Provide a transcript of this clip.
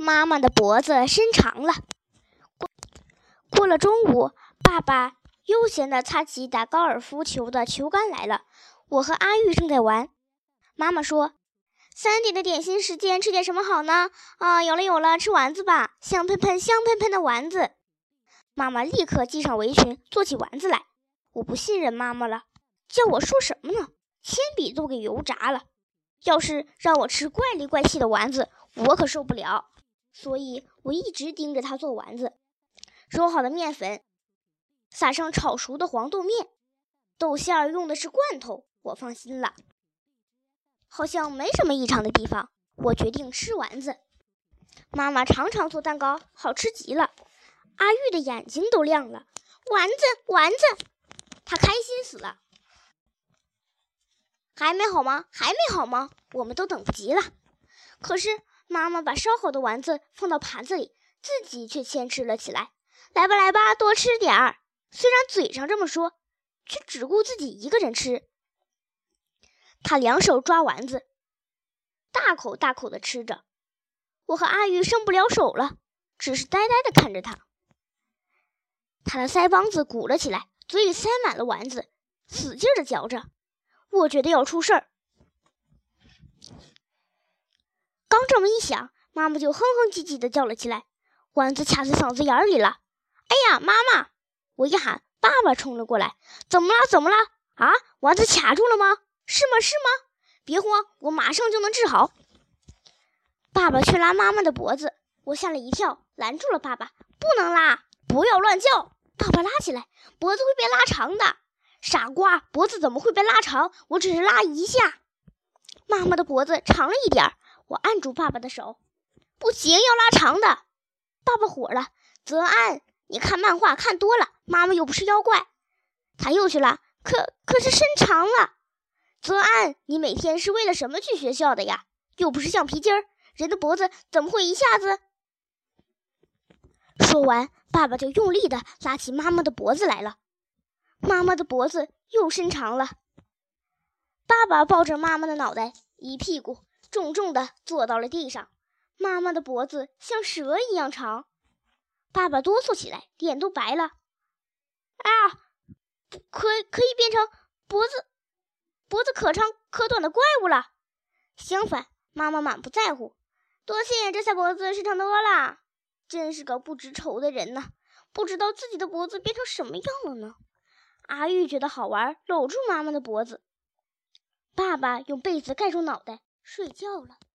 妈妈的脖子伸长了。过过了中午，爸爸悠闲地擦起打高尔夫球的球杆来了。我和阿玉正在玩。妈妈说：“三点的点心时间，吃点什么好呢？”啊，有了有了，吃丸子吧，香喷喷、香喷喷的丸子。妈妈立刻系上围裙，做起丸子来。我不信任妈妈了，叫我说什么呢？铅笔都给油炸了。要是让我吃怪里怪气的丸子，我可受不了。所以我一直盯着他做丸子。揉好的面粉，撒上炒熟的黄豆面，豆馅儿用的是罐头，我放心了。好像没什么异常的地方，我决定吃丸子。妈妈常常做蛋糕，好吃极了。阿玉的眼睛都亮了，丸子，丸子，他开心死了。还没好吗？还没好吗？我们都等不及了。可是妈妈把烧好的丸子放到盘子里，自己却先吃了起来。来吧，来吧，多吃点儿。虽然嘴上这么说，却只顾自己一个人吃。他两手抓丸子，大口大口的吃着。我和阿玉伸不了手了，只是呆呆的看着他。他的腮帮子鼓了起来，嘴里塞满了丸子，使劲的嚼着。我觉得要出事儿。刚这么一想，妈妈就哼哼唧唧的叫了起来，丸子卡在嗓子眼里了。哎呀，妈妈！我一喊，爸爸冲了过来。怎么了？怎么了？啊，丸子卡住了吗？是吗？是吗？别慌，我马上就能治好。爸爸去拉妈妈的脖子，我吓了一跳，拦住了爸爸。不能拉，不要乱叫。爸爸拉起来，脖子会被拉长的。傻瓜，脖子怎么会被拉长？我只是拉一下。妈妈的脖子长了一点儿，我按住爸爸的手。不行，要拉长的。爸爸火了，泽安。你看漫画看多了，妈妈又不是妖怪。他又去了，可可是伸长了。泽安，你每天是为了什么去学校的呀？又不是橡皮筋儿，人的脖子怎么会一下子？说完，爸爸就用力的拉起妈妈的脖子来了。妈妈的脖子又伸长了。爸爸抱着妈妈的脑袋，一屁股重重的坐到了地上。妈妈的脖子像蛇一样长。爸爸哆嗦起来，脸都白了。啊，可可以变成脖子脖子可长可短的怪物了。相反，妈妈满不在乎。多谢，这下脖子是长多了。真是个不知愁的人呐，不知道自己的脖子变成什么样了呢。阿玉觉得好玩，搂住妈妈的脖子。爸爸用被子盖住脑袋睡觉了。